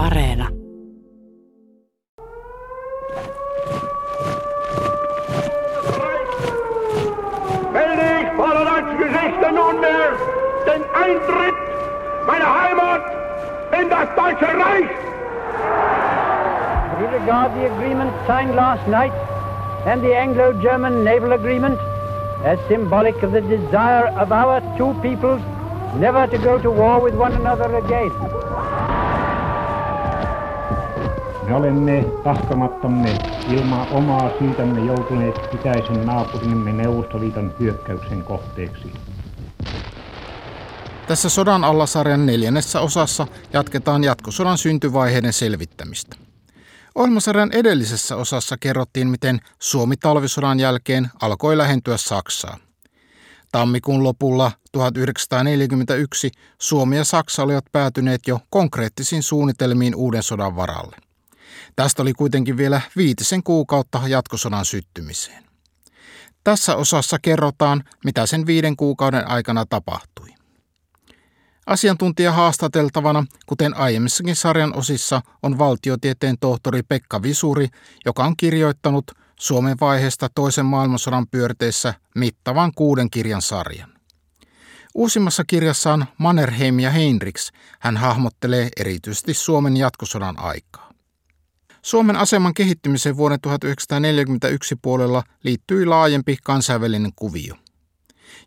Areena. Melde ich Vaterlandsgesichte nunmehr den Eintritt meiner Heimat in das Deutsche Reich. We regard the agreement signed last night and the Anglo-German naval agreement as symbolic of the desire of our two peoples never to go to war with one another again. Me olemme tahtomattamme ilman omaa syytämme joutuneet itäisen naapurimme Neuvostoliiton hyökkäyksen kohteeksi. Tässä sodan alla-sarjan neljännessä osassa jatketaan jatkosodan syntyvaiheiden selvittämistä. Ohjelmasarjan edellisessä osassa kerrottiin, miten Suomi talvisodan jälkeen alkoi lähentyä Saksaa. Tammikuun lopulla 1941 Suomi ja Saksa olivat päätyneet jo konkreettisiin suunnitelmiin uuden sodan varalle. Tästä oli kuitenkin vielä viitisen kuukautta jatkosodan syttymiseen. Tässä osassa kerrotaan, mitä sen viiden kuukauden aikana tapahtui. Asiantuntija haastateltavana, kuten aiemmissakin sarjan osissa, on valtiotieteen tohtori Pekka Visuri, joka on kirjoittanut Suomen vaiheesta toisen maailmansodan pyörteissä mittavan kuuden kirjan sarjan. Uusimmassa kirjassaan Mannerheim ja Heinrichs hän hahmottelee erityisesti Suomen jatkosodan aikaa. Suomen aseman kehittymiseen vuoden 1941 puolella liittyi laajempi kansainvälinen kuvio –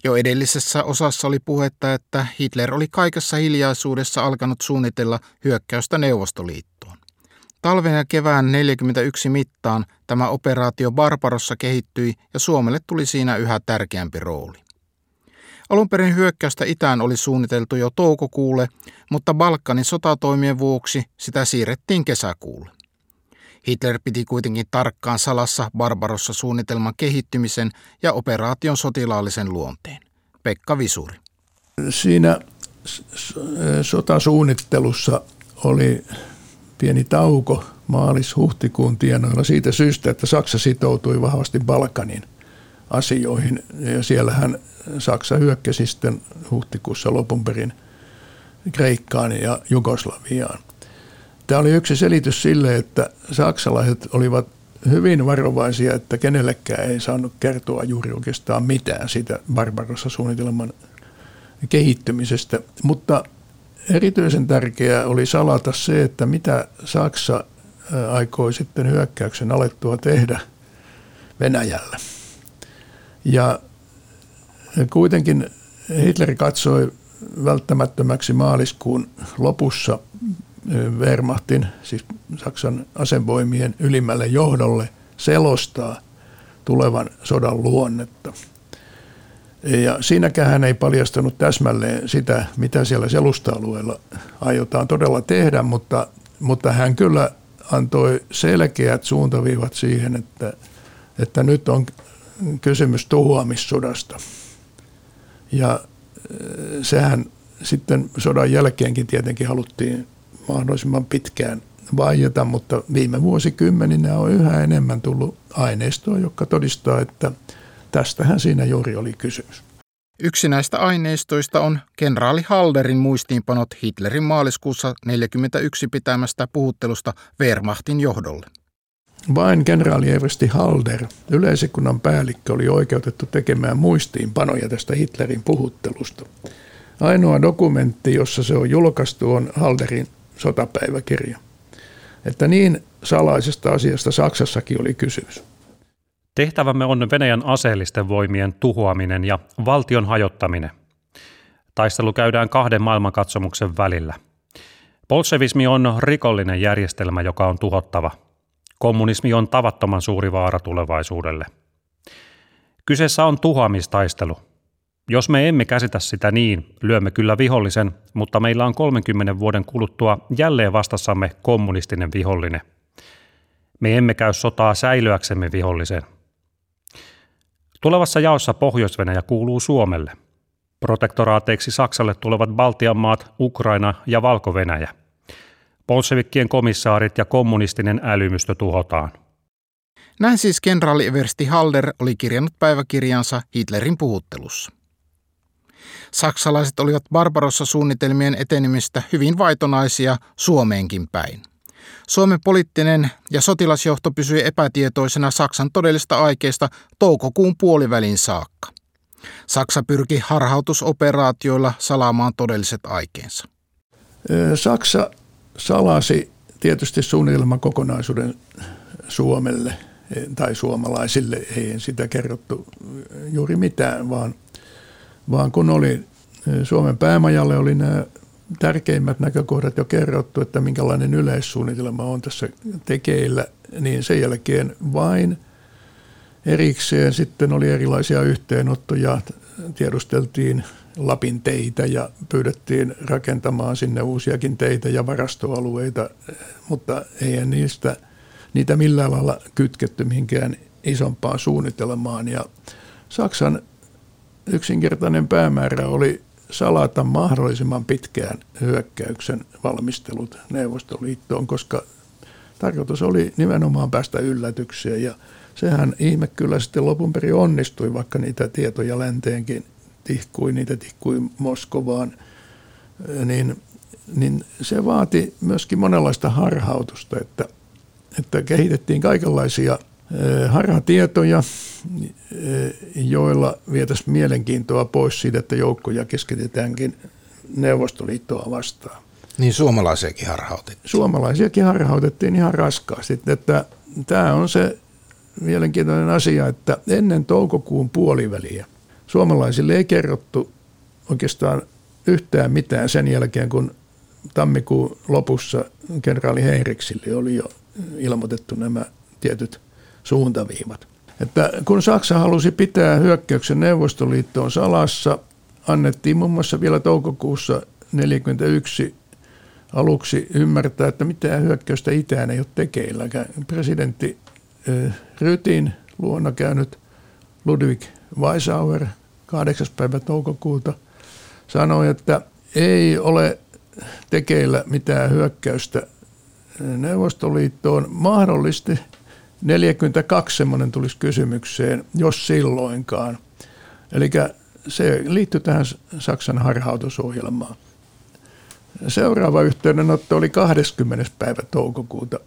jo edellisessä osassa oli puhetta, että Hitler oli kaikessa hiljaisuudessa alkanut suunnitella hyökkäystä Neuvostoliittoon. Talven ja kevään 41 mittaan tämä operaatio Barbarossa kehittyi ja Suomelle tuli siinä yhä tärkeämpi rooli. Alun perin hyökkäystä itään oli suunniteltu jo toukokuulle, mutta Balkanin sotatoimien vuoksi sitä siirrettiin kesäkuulle. Hitler piti kuitenkin tarkkaan salassa Barbarossa suunnitelman kehittymisen ja operaation sotilaallisen luonteen. Pekka Visuri. Siinä sotasuunnittelussa oli pieni tauko maalis-huhtikuun tienoilla siitä syystä, että Saksa sitoutui vahvasti Balkanin asioihin. Ja siellähän Saksa hyökkäsi sitten huhtikuussa lopun perin Kreikkaan ja Jugoslaviaan. Tämä oli yksi selitys sille, että saksalaiset olivat hyvin varovaisia, että kenellekään ei saanut kertoa juuri oikeastaan mitään siitä Barbarossa-suunnitelman kehittymisestä. Mutta erityisen tärkeää oli salata se, että mitä Saksa aikoi sitten hyökkäyksen alettua tehdä Venäjällä. Ja kuitenkin Hitler katsoi välttämättömäksi maaliskuun lopussa Wehrmachtin, siis Saksan asevoimien ylimmälle johdolle selostaa tulevan sodan luonnetta. Ja siinäkään hän ei paljastanut täsmälleen sitä, mitä siellä selusta-alueella aiotaan todella tehdä, mutta, mutta hän kyllä antoi selkeät suuntaviivat siihen, että, että nyt on kysymys tuhoamissodasta. Ja sehän sitten sodan jälkeenkin tietenkin haluttiin mahdollisimman pitkään vaieta, mutta viime vuosikymmeninä on yhä enemmän tullut aineistoa, joka todistaa, että tästähän siinä juuri oli kysymys. Yksi näistä aineistoista on kenraali Halderin muistiinpanot Hitlerin maaliskuussa 1941 pitämästä puhuttelusta Wehrmachtin johdolle. Vain kenraali Eversti Halder, yleisikunnan päällikkö, oli oikeutettu tekemään muistiinpanoja tästä Hitlerin puhuttelusta. Ainoa dokumentti, jossa se on julkaistu, on Halderin sotapäiväkirja. Että niin salaisesta asiasta Saksassakin oli kysymys. Tehtävämme on Venäjän aseellisten voimien tuhoaminen ja valtion hajottaminen. Taistelu käydään kahden maailmankatsomuksen välillä. Bolshevismi on rikollinen järjestelmä, joka on tuhottava. Kommunismi on tavattoman suuri vaara tulevaisuudelle. Kyseessä on tuhoamistaistelu – jos me emme käsitä sitä niin, lyömme kyllä vihollisen, mutta meillä on 30 vuoden kuluttua jälleen vastassamme kommunistinen vihollinen. Me emme käy sotaa säilyäksemme vihollisen. Tulevassa jaossa pohjois kuuluu Suomelle. Protektoraateiksi Saksalle tulevat Baltian maat, Ukraina ja Valko-Venäjä. Bolshevikkien komissaarit ja kommunistinen älymystö tuhotaan. Näin siis kenraali Eversti Halder oli kirjannut päiväkirjansa Hitlerin puhuttelussa. Saksalaiset olivat Barbarossa suunnitelmien etenemistä hyvin vaitonaisia Suomeenkin päin. Suomen poliittinen ja sotilasjohto pysyi epätietoisena Saksan todellista aikeista toukokuun puolivälin saakka. Saksa pyrki harhautusoperaatioilla salaamaan todelliset aikeensa. Saksa salasi tietysti suunnitelman kokonaisuuden Suomelle tai suomalaisille. Ei sitä kerrottu juuri mitään, vaan, vaan kun oli Suomen päämajalle oli nämä tärkeimmät näkökohdat jo kerrottu, että minkälainen yleissuunnitelma on tässä tekeillä, niin sen jälkeen vain erikseen sitten oli erilaisia yhteenottoja, tiedusteltiin Lapin teitä ja pyydettiin rakentamaan sinne uusiakin teitä ja varastoalueita, mutta ei niistä, niitä millään lailla kytketty mihinkään isompaan suunnitelmaan. Ja Saksan yksinkertainen päämäärä oli salata mahdollisimman pitkään hyökkäyksen valmistelut Neuvostoliittoon, koska tarkoitus oli nimenomaan päästä yllätykseen. Ja sehän ihme kyllä sitten lopun perin onnistui, vaikka niitä tietoja länteenkin tihkui, niitä tihkui Moskovaan, niin, niin se vaati myöskin monenlaista harhautusta, että, että kehitettiin kaikenlaisia harhatietoja, joilla vietäisiin mielenkiintoa pois siitä, että joukkoja keskitetäänkin Neuvostoliittoa vastaan. Niin suomalaisiakin harhautettiin. Suomalaisiakin harhautettiin ihan raskaasti. Että tämä on se mielenkiintoinen asia, että ennen toukokuun puoliväliä suomalaisille ei kerrottu oikeastaan yhtään mitään sen jälkeen, kun tammikuun lopussa kenraali Heiriksille oli jo ilmoitettu nämä tietyt suuntaviivat. Että kun Saksa halusi pitää hyökkäyksen Neuvostoliittoon salassa, annettiin muun muassa vielä toukokuussa 1941 aluksi ymmärtää, että mitään hyökkäystä itään ei ole tekeillä. Presidentti Rytin luona käynyt Ludwig Weisauer 8. päivä toukokuuta sanoi, että ei ole tekeillä mitään hyökkäystä Neuvostoliittoon. Mahdollisesti 42 semmoinen tulisi kysymykseen, jos silloinkaan. Eli se liittyy tähän Saksan harhautusohjelmaan. Seuraava yhteydenotto oli 20. päivä toukokuuta.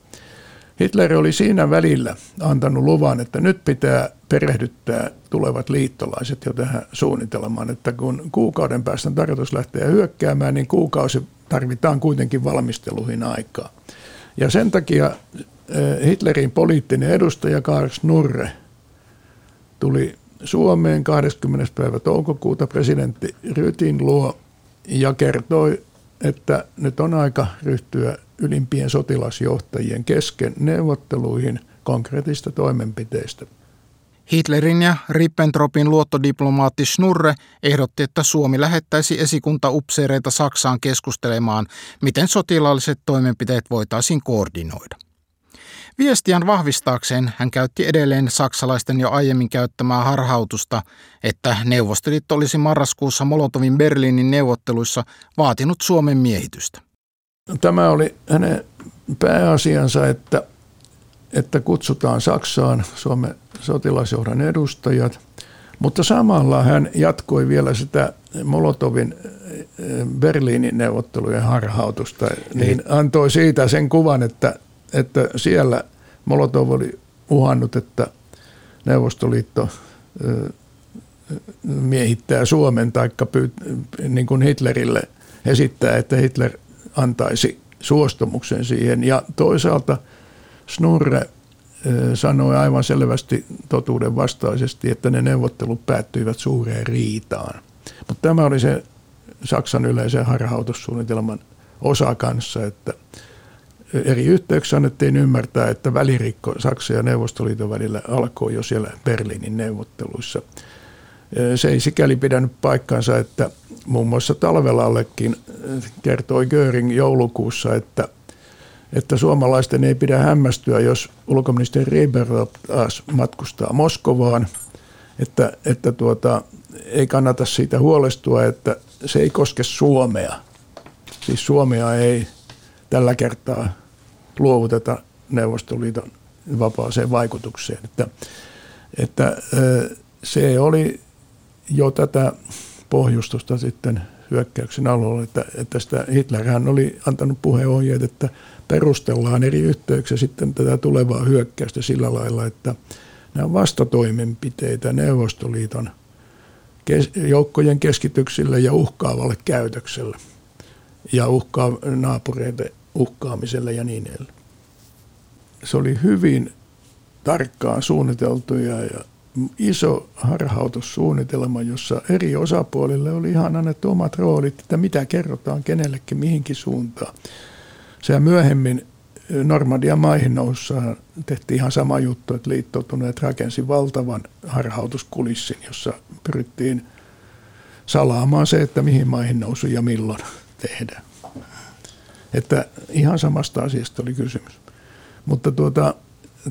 Hitler oli siinä välillä antanut luvan, että nyt pitää perehdyttää tulevat liittolaiset jo tähän suunnitelmaan, että kun kuukauden päästä on tarkoitus lähteä hyökkäämään, niin kuukausi tarvitaan kuitenkin valmisteluihin aikaa. Ja sen takia Hitlerin poliittinen edustaja Karl Snurre tuli Suomeen 20. päivä toukokuuta presidentti Rytin luo ja kertoi, että nyt on aika ryhtyä ylimpien sotilasjohtajien kesken neuvotteluihin konkreettista toimenpiteistä. Hitlerin ja Rippentropin luottodiplomaatti Schnurre ehdotti, että Suomi lähettäisi esikuntaupseereita Saksaan keskustelemaan, miten sotilaalliset toimenpiteet voitaisiin koordinoida. Viestiän vahvistaakseen hän käytti edelleen saksalaisten jo aiemmin käyttämää harhautusta, että Neuvostoliitto olisi marraskuussa Molotovin Berliinin neuvotteluissa vaatinut Suomen miehitystä. Tämä oli hänen pääasiansa, että, että kutsutaan Saksaan Suomen sotilasjohdon edustajat, mutta samalla hän jatkoi vielä sitä Molotovin eh, Berliinin neuvottelujen harhautusta, niin antoi siitä sen kuvan, että, että siellä Molotov oli uhannut, että Neuvostoliitto eh, miehittää Suomen, taikka niin kuin Hitlerille esittää, että Hitler antaisi suostumuksen siihen. Ja toisaalta Snurre sanoi aivan selvästi totuuden vastaisesti, että ne neuvottelut päättyivät suureen riitaan. Mutta tämä oli se Saksan yleisen harhautussuunnitelman osa kanssa, että eri yhteyksissä annettiin ymmärtää, että välirikko Saksan ja Neuvostoliiton välillä alkoi jo siellä Berliinin neuvotteluissa. Se ei sikäli pidänyt paikkansa, että muun muassa talvelallekin kertoi Göring joulukuussa, että, että suomalaisten ei pidä hämmästyä, jos ulkoministeri Ribbentrop taas matkustaa Moskovaan, että, että tuota, ei kannata siitä huolestua, että se ei koske Suomea. Siis Suomea ei tällä kertaa luovuteta Neuvostoliiton vapaaseen vaikutukseen. Että, että se oli jo tätä pohjustusta sitten hyökkäyksen alueella, että, että sitä Hitlerhän oli antanut puheenohjeet, että perustellaan eri yhteyksiä sitten tätä tulevaa hyökkäystä sillä lailla, että nämä vastatoimenpiteitä Neuvostoliiton joukkojen keskityksille ja uhkaavalle käytökselle ja uhkaa naapureiden uhkaamiselle ja niin edelleen. Se oli hyvin tarkkaan suunniteltuja ja iso harhautussuunnitelma, jossa eri osapuolille oli ihan annettu omat roolit, että mitä kerrotaan kenellekin mihinkin suuntaan. Se myöhemmin Normandian maihin noussaan tehtiin ihan sama juttu, että liittoutuneet rakensi valtavan harhautuskulissin, jossa pyrittiin salaamaan se, että mihin maihin nousu ja milloin tehdään. Että ihan samasta asiasta oli kysymys. Mutta tuota,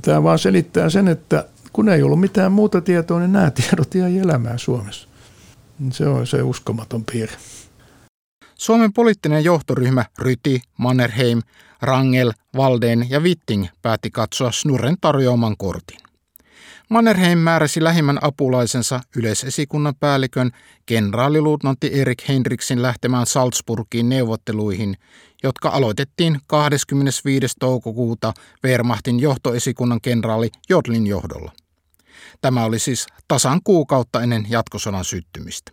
tämä vaan selittää sen, että kun ei ollut mitään muuta tietoa, niin nämä tiedot jäi elämään Suomessa. Se on se uskomaton piirre. Suomen poliittinen johtoryhmä Ryti, Mannerheim, Rangel, Valden ja Witting päätti katsoa Snurren tarjoaman kortin. Mannerheim määräsi lähimmän apulaisensa yleisesikunnan päällikön kenraaliluutnantti Erik Henriksin lähtemään Salzburgiin neuvotteluihin, jotka aloitettiin 25. toukokuuta Wehrmachtin johtoesikunnan kenraali Jodlin johdolla. Tämä oli siis tasan kuukautta ennen jatkosodan syttymistä.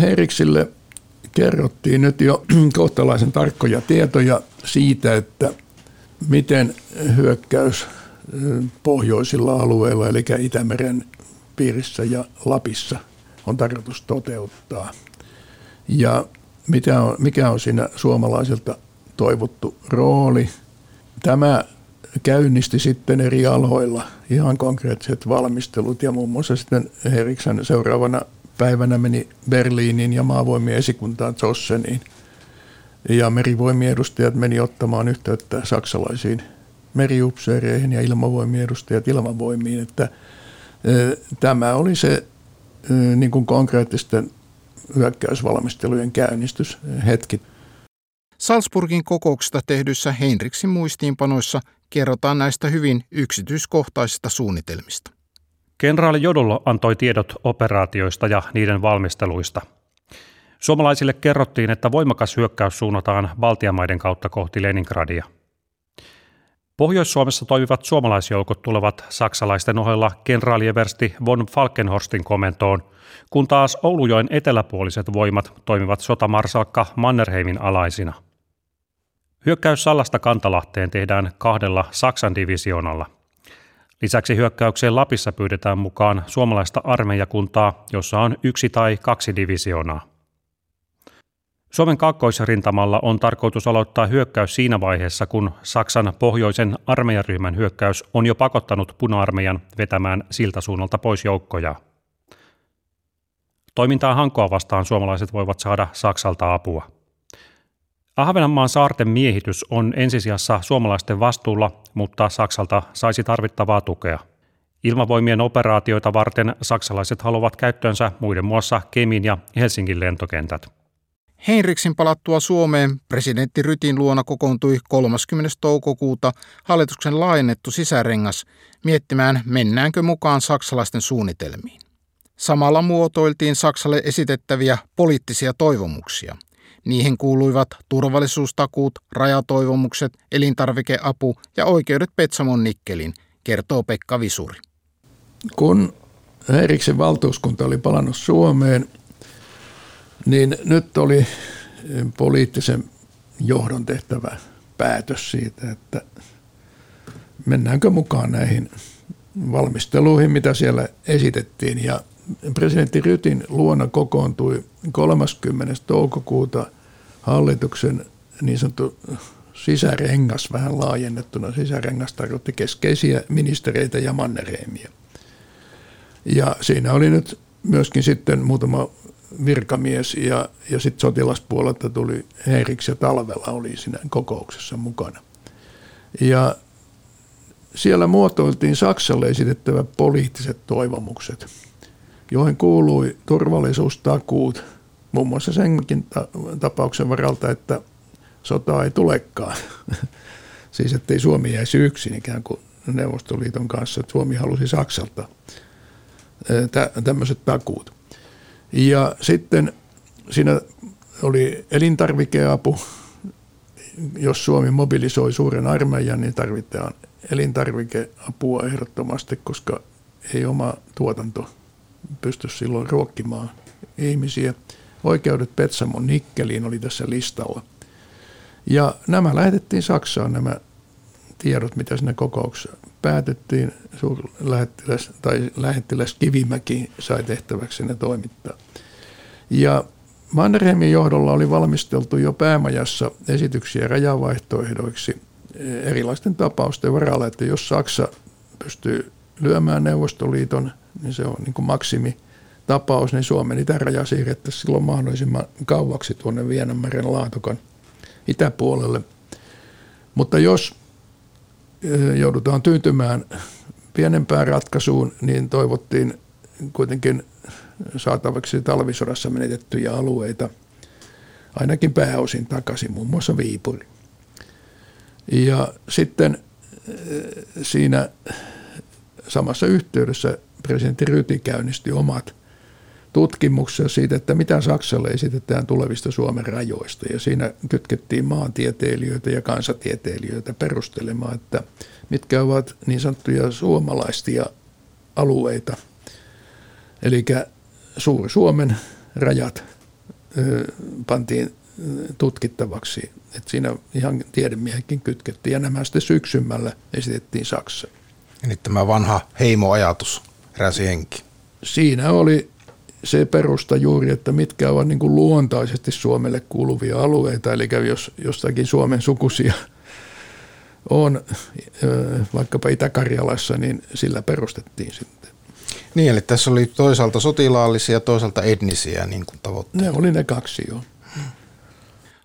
Henriksille kerrottiin nyt jo kohtalaisen tarkkoja tietoja siitä, että miten hyökkäys pohjoisilla alueilla, eli Itämeren piirissä ja Lapissa on tarkoitus toteuttaa. Ja mikä on, mikä on siinä suomalaisilta toivottu rooli. Tämä käynnisti sitten eri aloilla ihan konkreettiset valmistelut ja muun muassa sitten Heriksen seuraavana päivänä meni Berliiniin ja maavoimien esikuntaan Zosseniin. Ja merivoimien edustajat meni ottamaan yhteyttä saksalaisiin meriupseereihin ja ilmavoimien edustajat ilmavoimiin, että tämä oli se niin kuin konkreettisten hyökkäysvalmistelujen käynnistyshetki. Salzburgin kokouksesta tehdyissä Heinriksin muistiinpanoissa kerrotaan näistä hyvin yksityiskohtaisista suunnitelmista. Kenraali Jodolo antoi tiedot operaatioista ja niiden valmisteluista. Suomalaisille kerrottiin, että voimakas hyökkäys suunnataan Baltiamaiden kautta kohti Leningradia. Pohjois-Suomessa toimivat suomalaisjoukot tulevat saksalaisten ohella kenraalieversti von Falkenhorstin komentoon, kun taas Oulujoen eteläpuoliset voimat toimivat sotamarsalkka Mannerheimin alaisina. Hyökkäys Sallasta Kantalahteen tehdään kahdella Saksan divisioonalla. Lisäksi hyökkäykseen Lapissa pyydetään mukaan suomalaista armeijakuntaa, jossa on yksi tai kaksi divisioonaa. Suomen kaakkoisrintamalla on tarkoitus aloittaa hyökkäys siinä vaiheessa, kun Saksan pohjoisen armeijaryhmän hyökkäys on jo pakottanut puna-armeijan vetämään siltä suunnalta pois joukkoja. Toimintaa Hankoa vastaan suomalaiset voivat saada Saksalta apua. Ahvenanmaan saarten miehitys on ensisijassa suomalaisten vastuulla, mutta Saksalta saisi tarvittavaa tukea. Ilmavoimien operaatioita varten saksalaiset haluavat käyttöönsä muiden muassa Kemin ja Helsingin lentokentät. Heinriksin palattua Suomeen presidentti Rytin luona kokoontui 30. toukokuuta hallituksen laajennettu sisärengas miettimään, mennäänkö mukaan saksalaisten suunnitelmiin. Samalla muotoiltiin Saksalle esitettäviä poliittisia toivomuksia. Niihin kuuluivat turvallisuustakuut, rajatoivomukset, elintarvikeapu ja oikeudet Petsamon nikkelin, kertoo Pekka Visuri. Kun Heiriksen valtuuskunta oli palannut Suomeen, niin nyt oli poliittisen johdon tehtävä päätös siitä, että mennäänkö mukaan näihin valmisteluihin, mitä siellä esitettiin. Ja presidentti Rytin luona kokoontui 30. toukokuuta hallituksen niin sanottu sisärengas, vähän laajennettuna sisärengas tarkoitti keskeisiä ministereitä ja mannereimia. Ja siinä oli nyt myöskin sitten muutama virkamies ja, ja sitten sotilaspuolelta tuli Heiriks ja Talvela oli siinä kokouksessa mukana. Ja siellä muotoiltiin Saksalle esitettävät poliittiset toivomukset, joihin kuului turvallisuustakuut, muun muassa senkin tapauksen varalta, että sotaa ei tulekaan. siis ettei Suomi jäisi yksin ikään kuin Neuvostoliiton kanssa, että Suomi halusi Saksalta tämmöiset takuut. Ja sitten siinä oli elintarvikeapu. Jos Suomi mobilisoi suuren armeijan, niin tarvitaan elintarvikeapua ehdottomasti, koska ei oma tuotanto pysty silloin ruokkimaan ihmisiä. Oikeudet Petsamon nikkeliin oli tässä listalla. Ja nämä lähetettiin Saksaan, nämä tiedot, mitä siinä kokouksessa päätettiin. Suurlähettiläs tai lähettiläs Kivimäki sai tehtäväksi ne toimittaa. Ja Mannerheimin johdolla oli valmisteltu jo päämajassa esityksiä rajavaihtoehdoiksi erilaisten tapausten varalle, että jos Saksa pystyy lyömään Neuvostoliiton, niin se on niin kuin maksimi tapaus, niin Suomen itäraja siirrettäisiin silloin mahdollisimman kauaksi tuonne Vienanmeren laatokan itäpuolelle. Mutta jos joudutaan tyytymään pienempään ratkaisuun, niin toivottiin kuitenkin saatavaksi talvisodassa menetettyjä alueita ainakin pääosin takaisin, muun muassa Viipuri. Ja sitten siinä samassa yhteydessä presidentti Ryti käynnisti omat tutkimuksia siitä, että mitä Saksalle esitetään tulevista Suomen rajoista. Ja siinä kytkettiin maantieteilijöitä ja kansatieteilijöitä perustelemaan, että mitkä ovat niin sanottuja suomalaisia alueita. Eli Suuri Suomen rajat ö, pantiin tutkittavaksi. että siinä ihan tiedemiehetkin kytkettiin ja nämä sitten syksymällä esitettiin Saksa. Eli tämä vanha heimoajatus heräsi henki. Siinä oli se perusta juuri, että mitkä ovat niin kuin luontaisesti Suomelle kuuluvia alueita, eli jos jostakin Suomen sukusia on vaikkapa Itä-Karjalassa, niin sillä perustettiin sitten. Niin, eli tässä oli toisaalta sotilaallisia ja toisaalta etnisiä niin kuin tavoitteita. Ne oli ne kaksi jo.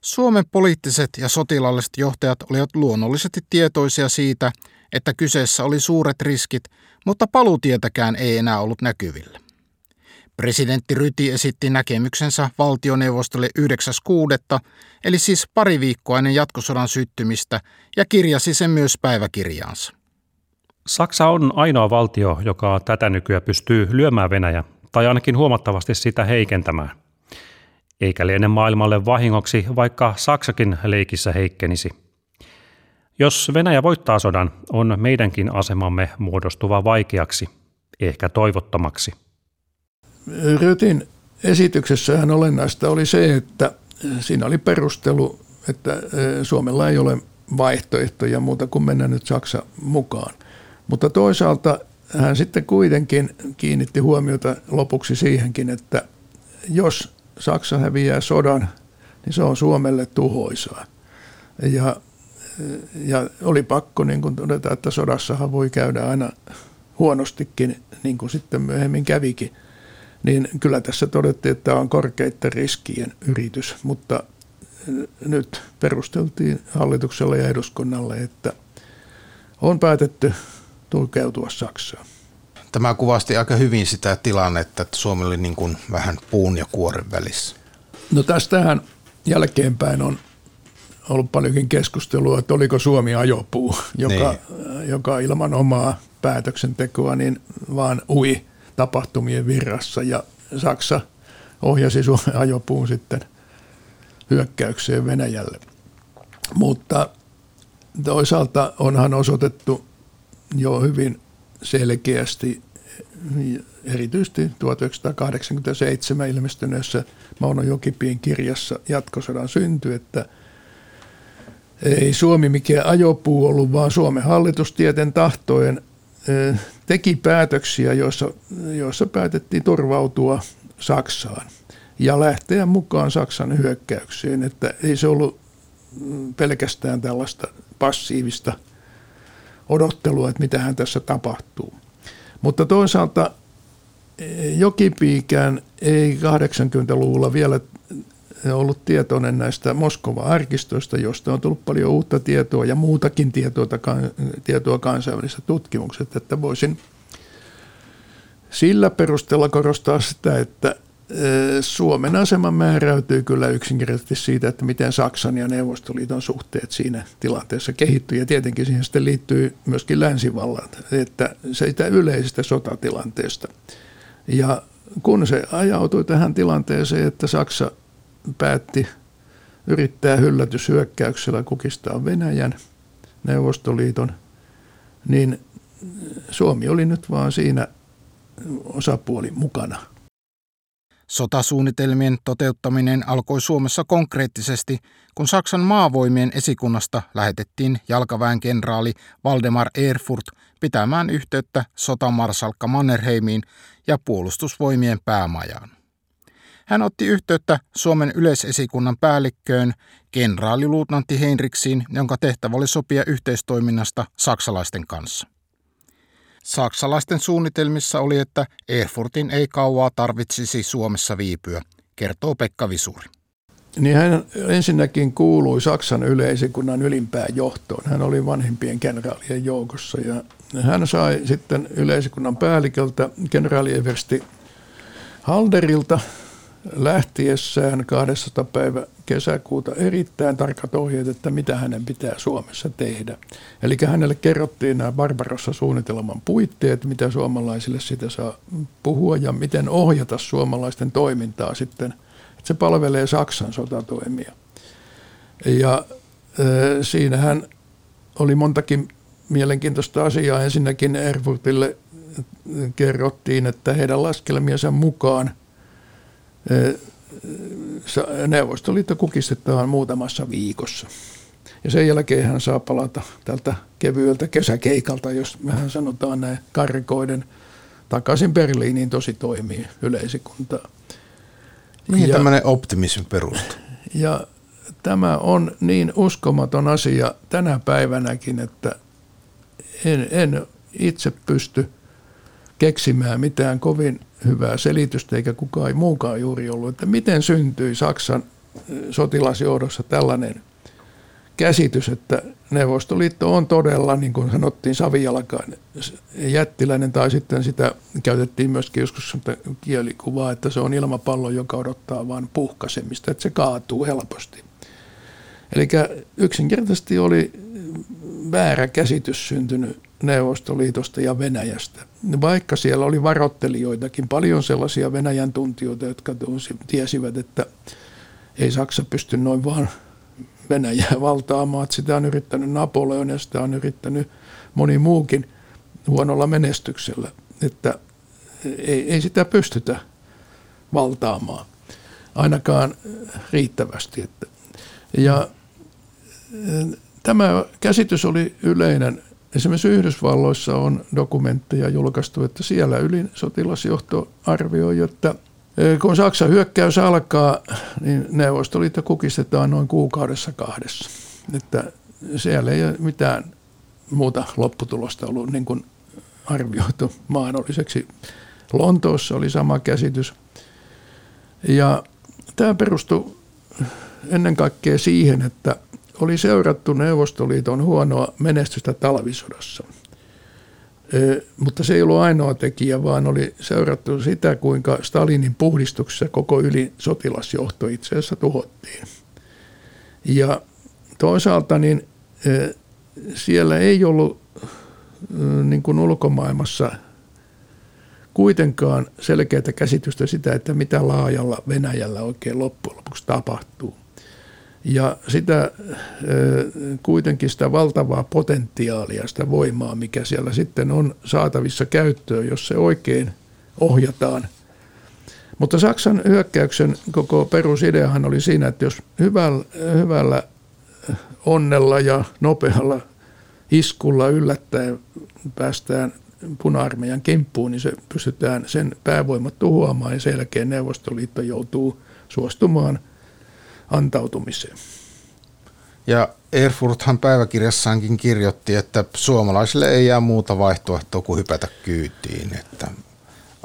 Suomen poliittiset ja sotilaalliset johtajat olivat luonnollisesti tietoisia siitä, että kyseessä oli suuret riskit, mutta palutietäkään ei enää ollut näkyvillä. Presidentti Ryti esitti näkemyksensä valtioneuvostolle 9.6., eli siis pari viikkoa ennen jatkosodan syttymistä, ja kirjasi sen myös päiväkirjaansa. Saksa on ainoa valtio, joka tätä nykyään pystyy lyömään Venäjä, tai ainakin huomattavasti sitä heikentämään. Eikä liene maailmalle vahingoksi, vaikka Saksakin leikissä heikkenisi. Jos Venäjä voittaa sodan, on meidänkin asemamme muodostuva vaikeaksi, ehkä toivottomaksi. Rytin esityksessähän olennaista oli se, että siinä oli perustelu, että Suomella ei ole vaihtoehtoja muuta kuin mennä nyt Saksa mukaan. Mutta toisaalta hän sitten kuitenkin kiinnitti huomiota lopuksi siihenkin, että jos Saksa häviää sodan, niin se on Suomelle tuhoisaa. Ja, ja oli pakko niin kuin todeta, että sodassahan voi käydä aina huonostikin, niin kuin sitten myöhemmin kävikin – niin kyllä tässä todettiin, että tämä on korkeiden riskien yritys, mutta nyt perusteltiin hallitukselle ja eduskunnalle, että on päätetty tukeutua Saksaan. Tämä kuvasti aika hyvin sitä tilannetta, että Suomi oli niin kuin vähän puun ja kuoren välissä. No tästähän jälkeenpäin on ollut paljonkin keskustelua, että oliko Suomi ajopuu, joka, niin. joka ilman omaa päätöksentekoa niin vaan ui tapahtumien virrassa ja Saksa ohjasi Suomen ajopuun sitten hyökkäykseen Venäjälle. Mutta toisaalta onhan osoitettu jo hyvin selkeästi, erityisesti 1987 ilmestyneessä Mauno Jokipien kirjassa Jatkosodan synty, että ei Suomi mikään ajopuu ollut, vaan Suomen hallitus tieten tahtoen teki päätöksiä, joissa, joissa päätettiin turvautua Saksaan ja lähteä mukaan Saksan hyökkäykseen. Että ei se ollut mm, pelkästään tällaista passiivista odottelua, että mitähän tässä tapahtuu. Mutta toisaalta e, Jokipiikään ei 80-luvulla vielä ollut tietoinen näistä Moskova-arkistoista, josta on tullut paljon uutta tietoa ja muutakin tietoa, tietoa kansainvälisessä tutkimuksessa, että voisin sillä perusteella korostaa sitä, että Suomen asema määräytyy kyllä yksinkertaisesti siitä, että miten Saksan ja Neuvostoliiton suhteet siinä tilanteessa kehittyy. Ja tietenkin siihen sitten liittyy myöskin länsivallat, että siitä yleisestä sotatilanteesta. Ja kun se ajautui tähän tilanteeseen, että Saksa päätti yrittää hyllätyshyökkäyksellä kukistaa Venäjän, Neuvostoliiton, niin Suomi oli nyt vaan siinä osapuoli mukana. Sotasuunnitelmien toteuttaminen alkoi Suomessa konkreettisesti, kun Saksan maavoimien esikunnasta lähetettiin jalkaväen kenraali Valdemar Erfurt pitämään yhteyttä sotamarsalkka Mannerheimiin ja puolustusvoimien päämajaan. Hän otti yhteyttä Suomen yleisesikunnan päällikköön kenraaliluutnantti Heinriksiin, jonka tehtävä oli sopia yhteistoiminnasta saksalaisten kanssa. Saksalaisten suunnitelmissa oli, että Erfurtin ei kauaa tarvitsisi Suomessa viipyä, kertoo Pekka Visuri. Niin hän ensinnäkin kuului Saksan yleisikunnan ylimpään johtoon. Hän oli vanhimpien kenraalien joukossa ja hän sai sitten yleisikunnan päälliköltä kenraali Eversti Halderilta lähtiessään 200 päivä kesäkuuta erittäin tarkat ohjeet, että mitä hänen pitää Suomessa tehdä. Eli hänelle kerrottiin nämä Barbarossa-suunnitelman puitteet, mitä suomalaisille sitä saa puhua ja miten ohjata suomalaisten toimintaa sitten, että se palvelee Saksan sotatoimia. Ja äh, siinähän oli montakin mielenkiintoista asiaa. Ensinnäkin Erfurtille kerrottiin, että heidän laskelmiensa mukaan – Neuvostoliitto kukistetaan muutamassa viikossa. Ja sen jälkeen hän saa palata tältä kevyeltä kesäkeikalta, jos vähän sanotaan näin karikoiden, takaisin Berliiniin tosi toimii yleisikuntaa. Mihin ja, tämmöinen optimismi perustuu? Ja tämä on niin uskomaton asia tänä päivänäkin, että en, en itse pysty keksimään mitään kovin hyvää selitystä, eikä kukaan muukaan juuri ollut, että miten syntyi Saksan sotilasjohdossa tällainen käsitys, että Neuvostoliitto on todella, niin kuin sanottiin, savijalkainen jättiläinen, tai sitten sitä käytettiin myöskin joskus kielikuvaa, että se on ilmapallo, joka odottaa vain puhkasemista, että se kaatuu helposti. Eli yksinkertaisesti oli väärä käsitys syntynyt Neuvostoliitosta ja Venäjästä. Vaikka siellä oli varottelijoitakin, paljon sellaisia Venäjän tuntijoita, jotka tiesivät, että ei Saksa pysty noin vaan Venäjää valtaamaan. Että sitä on yrittänyt Napoleon ja sitä on yrittänyt moni muukin huonolla menestyksellä. Että ei, ei sitä pystytä valtaamaan, ainakaan riittävästi. Että. Ja Tämä käsitys oli yleinen. Esimerkiksi Yhdysvalloissa on dokumentteja julkaistu, että siellä ylin sotilasjohto arvioi, että e, kun Saksan hyökkäys alkaa, niin Neuvostoliitto kukistetaan noin kuukaudessa kahdessa. Että siellä ei ole mitään muuta lopputulosta ollut niin kuin arvioitu mahdolliseksi. Lontoossa oli sama käsitys. Ja tämä perustui ennen kaikkea siihen, että oli seurattu Neuvostoliiton huonoa menestystä talvisodassa. Mutta se ei ollut ainoa tekijä, vaan oli seurattu sitä, kuinka Stalinin puhdistuksessa koko yli sotilasjohto itse asiassa tuhottiin. Ja toisaalta niin siellä ei ollut niin kuin ulkomaailmassa kuitenkaan selkeää käsitystä sitä, että mitä laajalla Venäjällä oikein loppujen lopuksi tapahtuu. Ja sitä kuitenkin sitä valtavaa potentiaalia, sitä voimaa, mikä siellä sitten on saatavissa käyttöön, jos se oikein ohjataan. Mutta Saksan hyökkäyksen koko perusideahan oli siinä, että jos hyvällä, hyvällä onnella ja nopealla iskulla yllättäen päästään puna-armeijan kimppuun, niin se pystytään sen päävoimat tuhoamaan ja sen jälkeen Neuvostoliitto joutuu suostumaan – antautumiseen. Ja Erfurthan päiväkirjassaankin kirjoitti, että suomalaisille ei jää muuta vaihtoehtoa kuin hypätä kyytiin. Että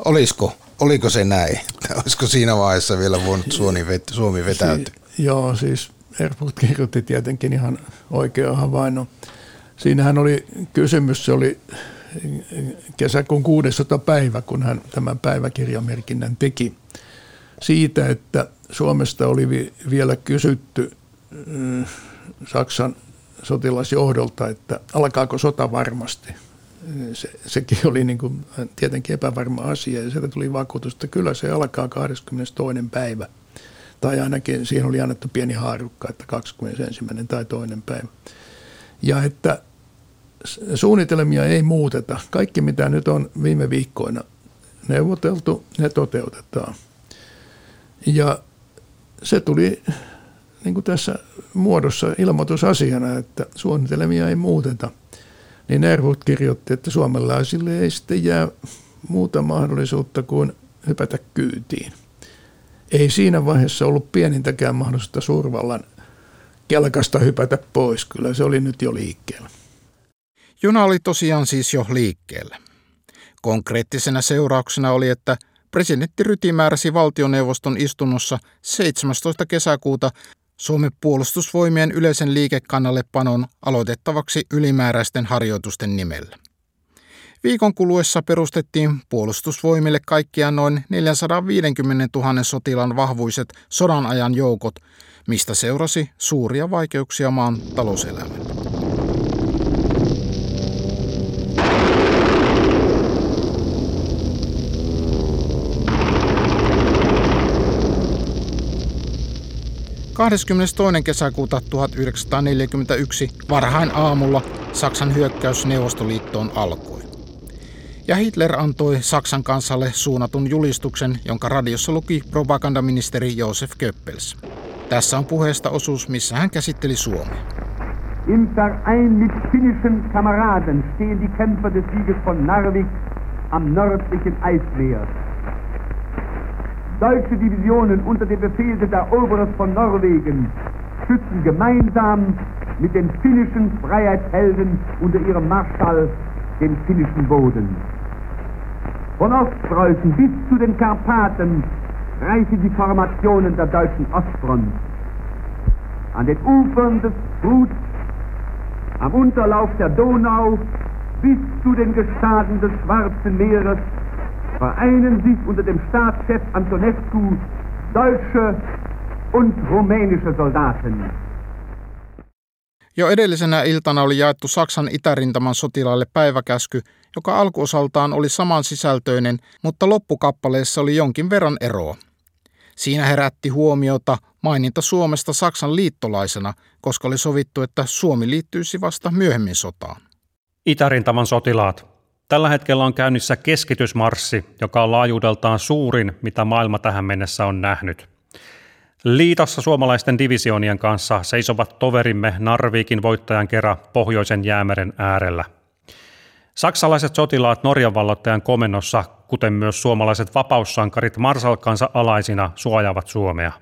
olisiko, oliko se näin? Olisiko siinä vaiheessa vielä voinut Suomi, vet, Suomi vetäytyä? Si- joo, siis Erfurt kirjoitti tietenkin ihan oikea havainno. Siinähän oli kysymys, se oli kesäkuun 600 päivä, kun hän tämän päiväkirjamerkinnän teki siitä, että Suomesta oli vielä kysytty mm, Saksan sotilasjohdolta, että alkaako sota varmasti. se, sekin oli niin kuin tietenkin epävarma asia ja sieltä tuli vakuutus, että kyllä se alkaa 22. päivä. Tai ainakin siihen oli annettu pieni haarukka, että 21. tai toinen päivä. Ja että suunnitelmia ei muuteta. Kaikki mitä nyt on viime viikkoina neuvoteltu, ne toteutetaan. Ja se tuli niin kuin tässä muodossa ilmoitusasiana, että suunnitelmia ei muuteta. Niin Erhut kirjoitti, että suomalaisille ei sitten jää muuta mahdollisuutta kuin hypätä kyytiin. Ei siinä vaiheessa ollut pienintäkään mahdollista suurvallan kelkasta hypätä pois. Kyllä se oli nyt jo liikkeellä. Juna oli tosiaan siis jo liikkeellä. Konkreettisena seurauksena oli, että presidentti Ryti määräsi valtioneuvoston istunnossa 17. kesäkuuta Suomen puolustusvoimien yleisen liikekannallepanon aloitettavaksi ylimääräisten harjoitusten nimellä. Viikon kuluessa perustettiin puolustusvoimille kaikkiaan noin 450 000 sotilan vahvuiset sodan ajan joukot, mistä seurasi suuria vaikeuksia maan talouselämälle. 22. kesäkuuta 1941 varhain aamulla Saksan hyökkäys Neuvostoliittoon alkoi. Ja Hitler antoi Saksan kansalle suunnatun julistuksen, jonka radiossa luki propagandaministeri Josef Goebbels. Tässä on puheesta osuus, missä hän käsitteli Suomea. Im Verein mit finnischen Kameraden stehen die Kämpfer des Sieges von Narvik am nördlichen Eismeer. Deutsche Divisionen unter dem Befehl des Eroberers von Norwegen schützen gemeinsam mit den finnischen Freiheitshelden unter ihrem Marschall den finnischen Boden. Von Ostpreußen bis zu den Karpaten reichen die Formationen der deutschen Ostfront. An den Ufern des Bruts, am Unterlauf der Donau bis zu den Gestaden des Schwarzen Meeres vereinen sich unter dem Staatschef Antonescu deutsche und rumänische Soldaten. Jo edellisenä iltana oli jaettu Saksan itärintaman sotilaille päiväkäsky, joka alkuosaltaan oli saman sisältöinen, mutta loppukappaleessa oli jonkin verran eroa. Siinä herätti huomiota maininta Suomesta Saksan liittolaisena, koska oli sovittu, että Suomi liittyisi vasta myöhemmin sotaan. Itärintaman sotilaat Tällä hetkellä on käynnissä keskitysmarssi, joka on laajuudeltaan suurin, mitä maailma tähän mennessä on nähnyt. Liitossa suomalaisten divisioonien kanssa seisovat toverimme Narvikin voittajan kerran Pohjoisen jäämeren äärellä. Saksalaiset sotilaat Norjan vallottajan komennossa, kuten myös suomalaiset vapaussankarit Marsalkansa alaisina, suojaavat Suomea.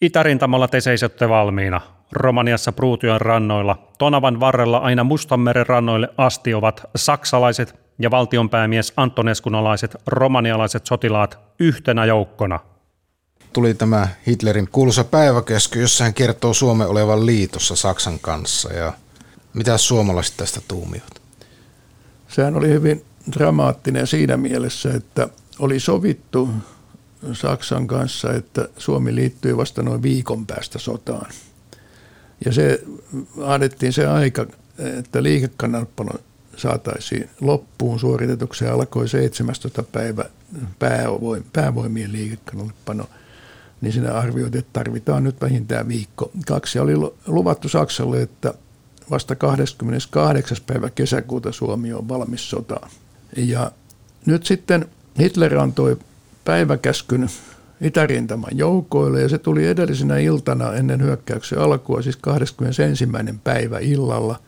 Itärintamalla te seisotte valmiina, Romaniassa Pruution rannoilla, Tonavan varrella aina Mustanmeren rannoille asti ovat saksalaiset ja valtionpäämies antoneskunalaiset romanialaiset sotilaat yhtenä joukkona. Tuli tämä Hitlerin kuuluisa päiväkesky, jossa hän kertoo Suomen olevan liitossa Saksan kanssa. Ja mitä suomalaiset tästä tuumivat? Sehän oli hyvin dramaattinen siinä mielessä, että oli sovittu Saksan kanssa, että Suomi liittyy vasta noin viikon päästä sotaan – ja se annettiin se aika, että liikekannalpano saataisiin loppuun suoritetuksi ja alkoi 17. päivä päävoim, päävoimien liikekannalpano. Niin siinä arvioitiin, että tarvitaan nyt vähintään viikko. Kaksi oli luvattu Saksalle, että vasta 28. päivä kesäkuuta Suomi on valmis sotaan. Ja nyt sitten Hitler antoi päiväkäskyn itärintaman joukoille ja se tuli edellisenä iltana ennen hyökkäyksen alkua, siis 21. päivä illalla,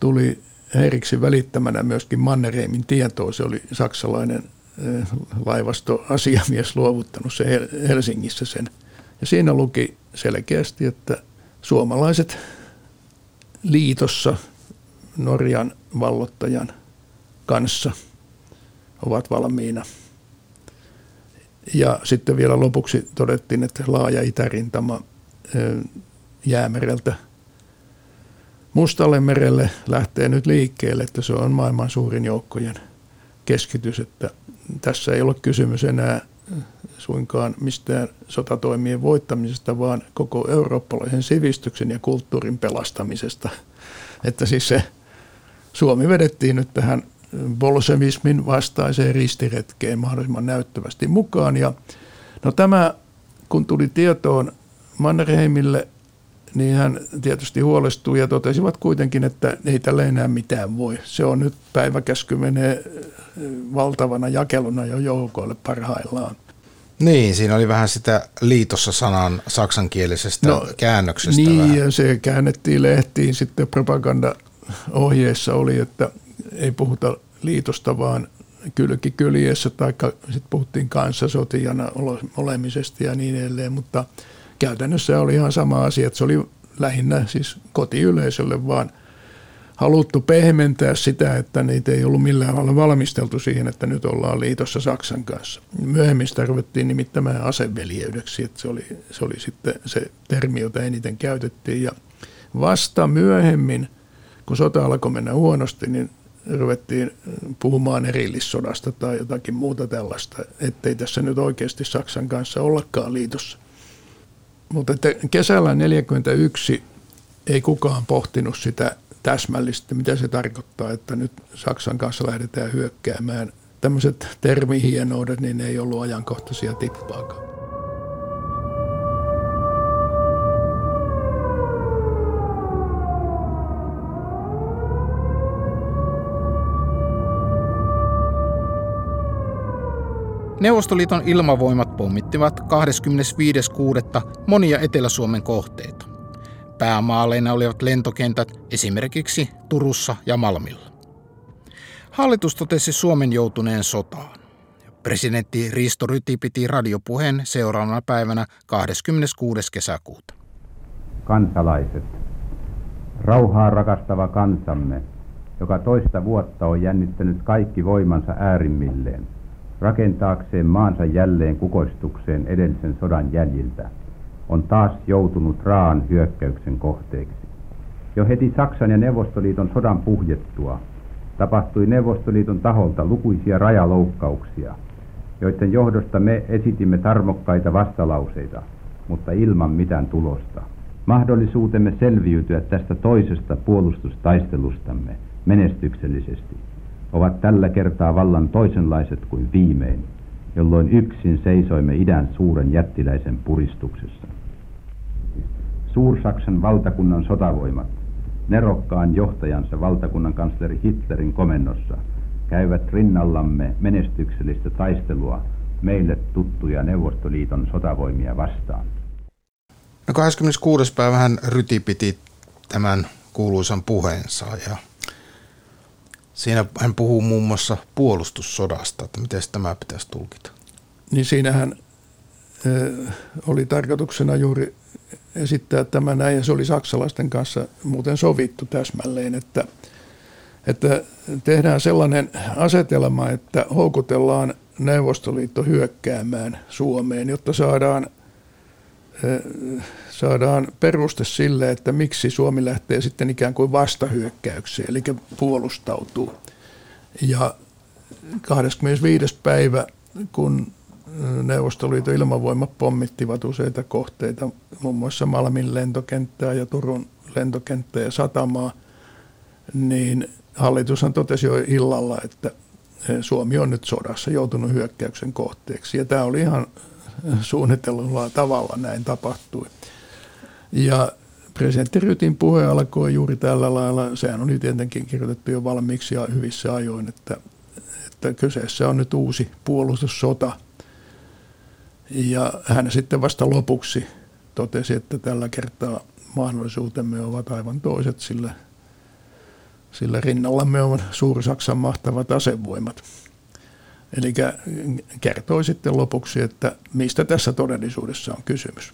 tuli Heriksi välittämänä myöskin Mannerheimin tietoa. Se oli saksalainen eh, laivastoasiamies luovuttanut se Helsingissä sen. Ja siinä luki selkeästi, että suomalaiset liitossa Norjan vallottajan kanssa ovat valmiina – ja sitten vielä lopuksi todettiin, että laaja itärintama jäämereltä Mustalle merelle lähtee nyt liikkeelle, että se on maailman suurin joukkojen keskitys, että tässä ei ole kysymys enää suinkaan mistään sotatoimien voittamisesta, vaan koko eurooppalaisen sivistyksen ja kulttuurin pelastamisesta. Että siis se Suomi vedettiin nyt tähän bolsevismin vastaiseen ristiretkeen mahdollisimman näyttävästi mukaan. Ja no tämä, kun tuli tietoon Mannerheimille, niin hän tietysti huolestui ja totesivat kuitenkin, että ei tällä enää mitään voi. Se on nyt päiväkäsky menee valtavana jakeluna jo joukoille parhaillaan. Niin, siinä oli vähän sitä liitossa sanan saksankielisestä no, käännöksestä. Niin, vähän. ja se käännettiin lehtiin sitten propaganda-ohjeessa oli, että ei puhuta liitosta, vaan kylkikyljessä, tai sitten puhuttiin kanssasotijana olemisesta ja niin edelleen, mutta käytännössä oli ihan sama asia, että se oli lähinnä siis kotiyleisölle vaan haluttu pehmentää sitä, että niitä ei ollut millään lailla valmisteltu siihen, että nyt ollaan liitossa Saksan kanssa. Myöhemmin sitä ruvettiin nimittämään aseveljeydeksi, että se oli, se oli sitten se termi, jota eniten käytettiin. Ja vasta myöhemmin, kun sota alkoi mennä huonosti, niin ruvettiin puhumaan erillissodasta tai jotakin muuta tällaista, ettei tässä nyt oikeasti Saksan kanssa ollakaan liitossa. Mutta että kesällä 1941 ei kukaan pohtinut sitä täsmällisesti, mitä se tarkoittaa, että nyt Saksan kanssa lähdetään hyökkäämään. Tämmöiset termihienoudet, niin ne ei ollut ajankohtaisia tippaakaan. Neuvostoliiton ilmavoimat pommittivat 25.6. monia Etelä-Suomen kohteita. Päämaaleina olivat lentokentät esimerkiksi Turussa ja Malmilla. Hallitus totesi Suomen joutuneen sotaan. Presidentti Risto Ryti piti radiopuheen seuraavana päivänä 26. kesäkuuta. Kansalaiset, rauhaa rakastava kansamme, joka toista vuotta on jännittänyt kaikki voimansa äärimmilleen – rakentaakseen maansa jälleen kukoistukseen edellisen sodan jäljiltä, on taas joutunut raan hyökkäyksen kohteeksi. Jo heti Saksan ja Neuvostoliiton sodan puhjettua tapahtui Neuvostoliiton taholta lukuisia rajaloukkauksia, joiden johdosta me esitimme tarmokkaita vastalauseita, mutta ilman mitään tulosta. Mahdollisuutemme selviytyä tästä toisesta puolustustaistelustamme menestyksellisesti ovat tällä kertaa vallan toisenlaiset kuin viimein, jolloin yksin seisoimme idän suuren jättiläisen puristuksessa. Suursaksan valtakunnan sotavoimat, nerokkaan johtajansa valtakunnan kansleri Hitlerin komennossa, käyvät rinnallamme menestyksellistä taistelua meille tuttuja Neuvostoliiton sotavoimia vastaan. No 26. päivähän Ryti piti tämän kuuluisan puheensa ja Siinä hän puhuu muun muassa puolustussodasta, että miten tämä pitäisi tulkita. Niin siinähän oli tarkoituksena juuri esittää tämä näin, ja se oli saksalaisten kanssa muuten sovittu täsmälleen, että, että tehdään sellainen asetelma, että houkutellaan Neuvostoliitto hyökkäämään Suomeen, jotta saadaan saadaan peruste sille, että miksi Suomi lähtee sitten ikään kuin vastahyökkäykseen, eli puolustautuu. Ja 25. päivä, kun Neuvostoliiton ilmavoimat pommittivat useita kohteita, muun muassa Malmin lentokenttää ja Turun lentokenttää ja satamaa, niin hallitushan totesi jo illalla, että Suomi on nyt sodassa joutunut hyökkäyksen kohteeksi. Ja tämä oli ihan suunnitellulla tavalla näin tapahtui. Ja presidentti Rytin puhe alkoi juuri tällä lailla. Sehän oli tietenkin kirjoitettu jo valmiiksi ja hyvissä ajoin, että, että kyseessä on nyt uusi puolustussota. Ja hän sitten vasta lopuksi totesi, että tällä kertaa mahdollisuutemme ovat aivan toiset, sillä, sillä rinnallamme on Suuri-Saksan mahtavat asevoimat. Eli kertoi sitten lopuksi, että mistä tässä todellisuudessa on kysymys.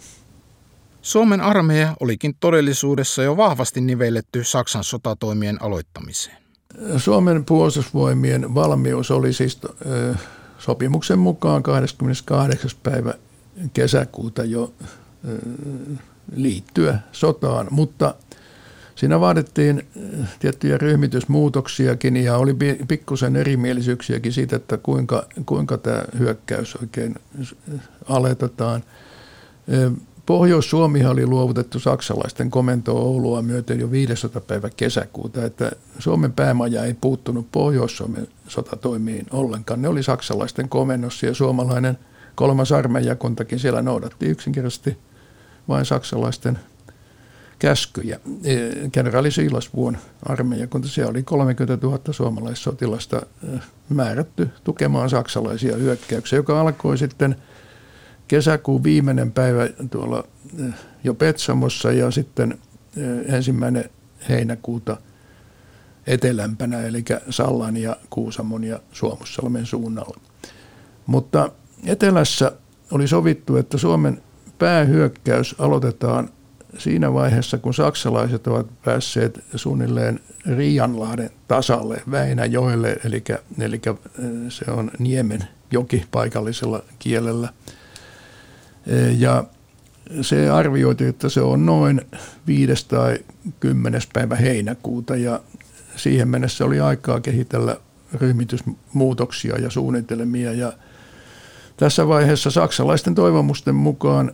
Suomen armeija olikin todellisuudessa jo vahvasti nivelletty Saksan sotatoimien aloittamiseen. Suomen puolustusvoimien valmius oli siis sopimuksen mukaan 28. päivä kesäkuuta jo liittyä sotaan, mutta Siinä vaadittiin tiettyjä ryhmitysmuutoksiakin ja oli pikkusen erimielisyyksiäkin siitä, että kuinka, kuinka tämä hyökkäys oikein aletetaan. Pohjois-Suomi oli luovutettu saksalaisten komentoon Oulua myöten jo 500 päivä kesäkuuta, että Suomen päämaja ei puuttunut Pohjois-Suomen sotatoimiin ollenkaan. Ne oli saksalaisten komennossa ja suomalainen kolmas armeijakuntakin siellä noudatti yksinkertaisesti vain saksalaisten käskyjä. E, kenraali Siilasvuon armeijakunta, siellä oli 30 000 suomalaissotilasta e, määrätty tukemaan saksalaisia hyökkäyksiä, joka alkoi sitten – kesäkuun viimeinen päivä tuolla eh, jo Petsamossa ja sitten eh, ensimmäinen heinäkuuta etelämpänä, eli Sallan ja Kuusamon ja Suomussalmen suunnalla. Mutta etelässä oli sovittu, että Suomen päähyökkäys aloitetaan siinä vaiheessa, kun saksalaiset ovat päässeet suunnilleen Riianlahden tasalle Väinäjoelle, eli, eli eh, se on Niemen joki paikallisella kielellä – ja se arvioitiin, että se on noin 5. tai 10. päivä heinäkuuta ja siihen mennessä oli aikaa kehitellä ryhmitysmuutoksia ja suunnitelmia ja tässä vaiheessa saksalaisten toivomusten mukaan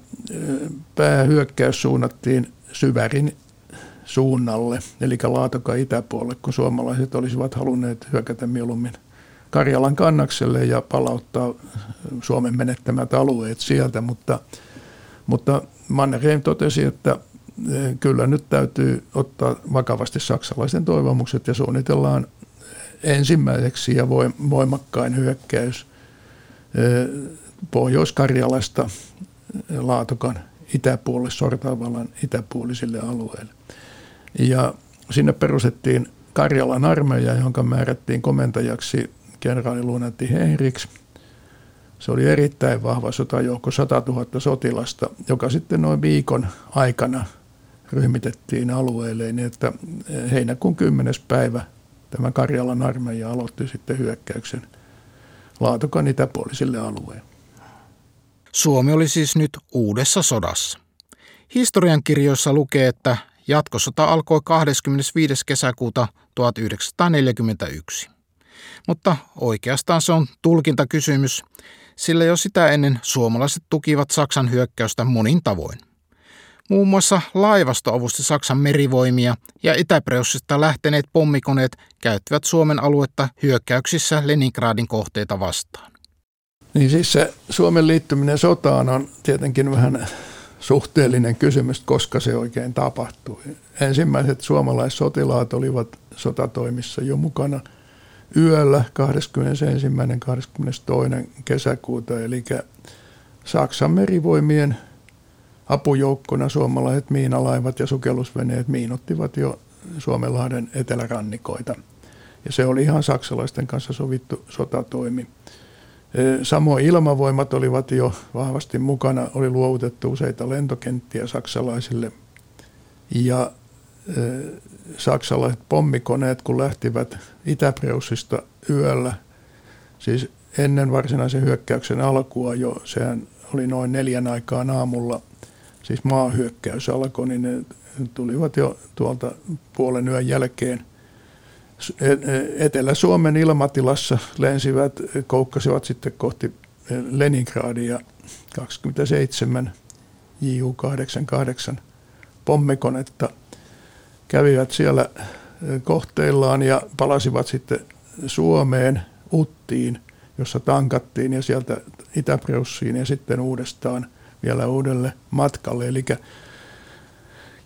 päähyökkäys suunnattiin Syvärin suunnalle, eli Laatoka itäpuolelle, kun suomalaiset olisivat halunneet hyökätä mieluummin Karjalan kannakselle ja palauttaa Suomen menettämät alueet sieltä, mutta, mutta Mannerheim totesi, että e, kyllä nyt täytyy ottaa vakavasti saksalaisen toivomukset ja suunnitellaan ensimmäiseksi ja voimakkain hyökkäys e, Pohjois-Karjalasta Laatokan itäpuolelle, Sortavalan itäpuolisille alueille. Ja sinne perustettiin Karjalan armeija, jonka määrättiin komentajaksi kenraaliluunantti Henriks. Se oli erittäin vahva sotajoukko, 100 000 sotilasta, joka sitten noin viikon aikana ryhmitettiin alueelle, niin että heinäkuun 10. päivä tämä Karjalan armeija aloitti sitten hyökkäyksen Laatokan itäpuolisille alueille. Suomi oli siis nyt uudessa sodassa. Historiankirjoissa lukee, että jatkosota alkoi 25. kesäkuuta 1941. Mutta oikeastaan se on tulkintakysymys, sillä jo sitä ennen suomalaiset tukivat Saksan hyökkäystä monin tavoin. Muun muassa laivasto avusti Saksan merivoimia ja Itäpreussista lähteneet pommikoneet käyttivät Suomen aluetta hyökkäyksissä Leningradin kohteita vastaan. Niin siis se Suomen liittyminen sotaan on tietenkin vähän suhteellinen kysymys, koska se oikein tapahtui. Ensimmäiset suomalaissotilaat olivat sotatoimissa jo mukana – yöllä 21. 22. kesäkuuta, eli Saksan merivoimien apujoukkona suomalaiset miinalaivat ja sukellusveneet miinottivat jo Suomenlahden etelärannikoita. Ja se oli ihan saksalaisten kanssa sovittu sotatoimi. Samoin ilmavoimat olivat jo vahvasti mukana, oli luovutettu useita lentokenttiä saksalaisille. Ja saksalaiset pommikoneet, kun lähtivät Itäpreussista yöllä, siis ennen varsinaisen hyökkäyksen alkua jo, sehän oli noin neljän aikaan aamulla, siis maahyökkäys alkoi, niin ne tulivat jo tuolta puolen yön jälkeen. E, e, Etelä-Suomen ilmatilassa lensivät, koukkasivat sitten kohti Leningradia 27 Ju-88 pommikonetta – kävivät siellä kohteillaan ja palasivat sitten Suomeen, Uttiin, jossa tankattiin ja sieltä Itäpreussiin ja sitten uudestaan vielä uudelle matkalle. Eli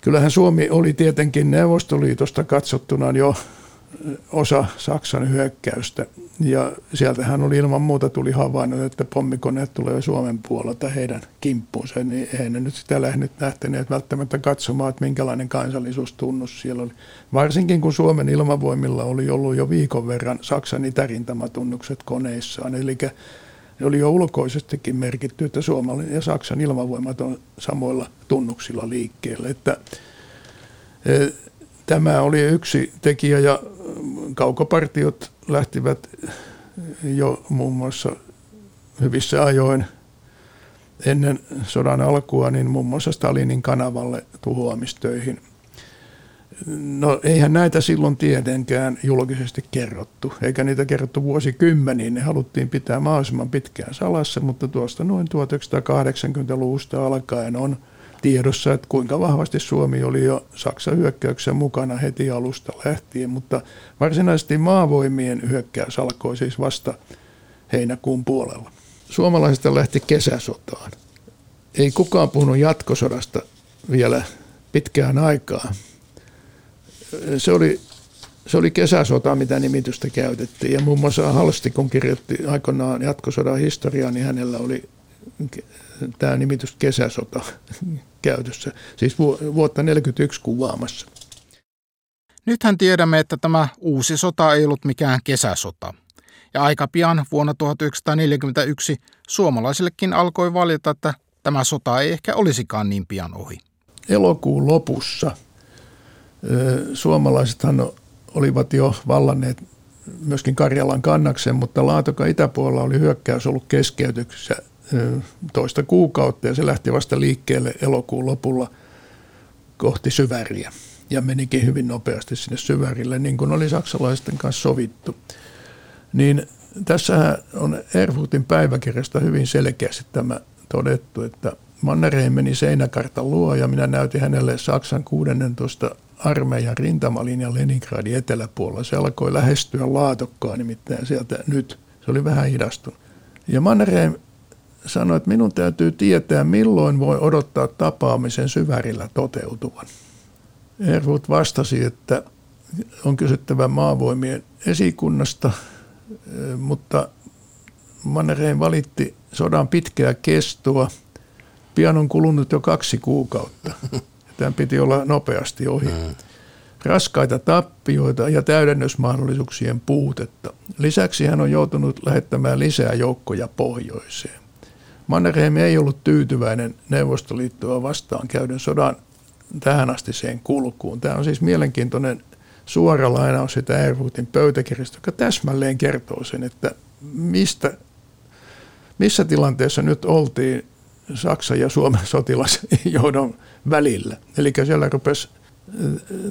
kyllähän Suomi oli tietenkin Neuvostoliitosta katsottuna jo osa Saksan hyökkäystä. Ja sieltähän oli ilman muuta tuli havainnut, että pommikoneet tulee Suomen puolelta heidän kimppuunsa. Niin eihän ne nyt sitä lähteneet lähteneet välttämättä katsomaan, että minkälainen kansallisuustunnus siellä oli. Varsinkin kun Suomen ilmavoimilla oli ollut jo viikon verran Saksan itärintamatunnukset koneissaan. Eli oli jo ulkoisestikin merkitty, että Suomen ja Saksan ilmavoimat on samoilla tunnuksilla liikkeellä. Että, e, Tämä oli yksi tekijä ja kaukopartiot lähtivät jo muun muassa hyvissä ajoin ennen sodan alkua niin muun muassa Stalinin kanavalle tuhoamistöihin. No eihän näitä silloin tietenkään julkisesti kerrottu, eikä niitä kerrottu vuosikymmeniin. Ne haluttiin pitää mahdollisimman pitkään salassa, mutta tuosta noin 1980-luvusta alkaen on tiedossa, että kuinka vahvasti Suomi oli jo Saksan hyökkäyksen mukana heti alusta lähtien, mutta varsinaisesti maavoimien hyökkäys alkoi siis vasta heinäkuun puolella. Suomalaisista lähti kesäsotaan. Ei kukaan puhunut jatkosodasta vielä pitkään aikaa. Se oli, se oli kesäsota, mitä nimitystä käytettiin. Ja muun muassa Halsti, kun kirjoitti aikoinaan jatkosodan historiaa, niin hänellä oli tämä nimitys kesäsota käytössä, siis vuotta 1941 kuvaamassa. Nythän tiedämme, että tämä uusi sota ei ollut mikään kesäsota. Ja aika pian vuonna 1941 suomalaisillekin alkoi valjeta, että tämä sota ei ehkä olisikaan niin pian ohi. Elokuun lopussa suomalaisethan olivat jo vallanneet myöskin Karjalan kannaksen, mutta Laatoka itäpuolella oli hyökkäys ollut keskeytyksessä toista kuukautta ja se lähti vasta liikkeelle elokuun lopulla kohti syväriä ja menikin hyvin nopeasti sinne syvärille, niin kuin oli saksalaisten kanssa sovittu. Niin tässä on Erfurtin päiväkirjasta hyvin selkeästi tämä todettu, että Mannerheim meni seinäkartan luo ja minä näytin hänelle Saksan 16 armeijan rintamalinjan Leningradin eteläpuolella. Se alkoi lähestyä laatokkaa nimittäin sieltä nyt. Se oli vähän hidastunut. Ja Mannerheim sanoi, että minun täytyy tietää, milloin voi odottaa tapaamisen syvärillä toteutuvan. Erfurt vastasi, että on kysyttävä maavoimien esikunnasta, mutta Mannerheim valitti sodan pitkää kestoa. Pian on kulunut jo kaksi kuukautta. Tämän piti olla nopeasti ohi. Mm. Raskaita tappioita ja täydennysmahdollisuuksien puutetta. Lisäksi hän on joutunut lähettämään lisää joukkoja pohjoiseen. Mannerheim ei ollut tyytyväinen Neuvostoliittoa vastaan käydyn sodan tähän asti sen kulkuun. Tämä on siis mielenkiintoinen suora lainaus sitä Erfurtin pöytäkirjasta, joka täsmälleen kertoo sen, että mistä, missä tilanteessa nyt oltiin Saksan ja Suomen sotilasjohdon välillä. Eli siellä rupesi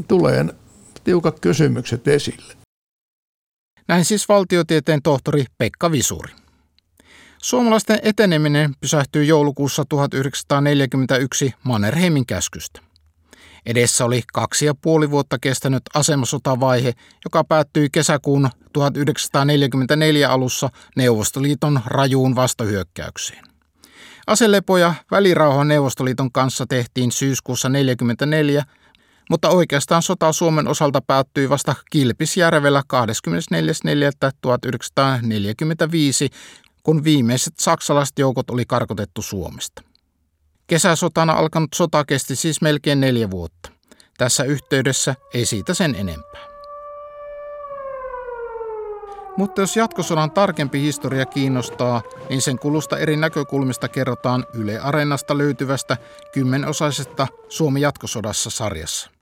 tulee tiukat kysymykset esille. Näin siis valtiotieteen tohtori Pekka Visuri. Suomalaisten eteneminen pysähtyi joulukuussa 1941 Mannerheimin käskystä. Edessä oli kaksi ja puoli vuotta kestänyt asemasotavaihe, joka päättyi kesäkuun 1944 alussa Neuvostoliiton rajuun vastahyökkäykseen. Aselepoja välirauhan Neuvostoliiton kanssa tehtiin syyskuussa 1944, mutta oikeastaan sota Suomen osalta päättyi vasta Kilpisjärvellä 24.4.1945, kun viimeiset saksalaiset joukot oli karkotettu Suomesta. Kesäsotana alkanut sota kesti siis melkein neljä vuotta. Tässä yhteydessä ei siitä sen enempää. Mutta jos jatkosodan tarkempi historia kiinnostaa, niin sen kulusta eri näkökulmista kerrotaan Yle Areenasta löytyvästä kymmenosaisesta Suomi jatkosodassa sarjassa.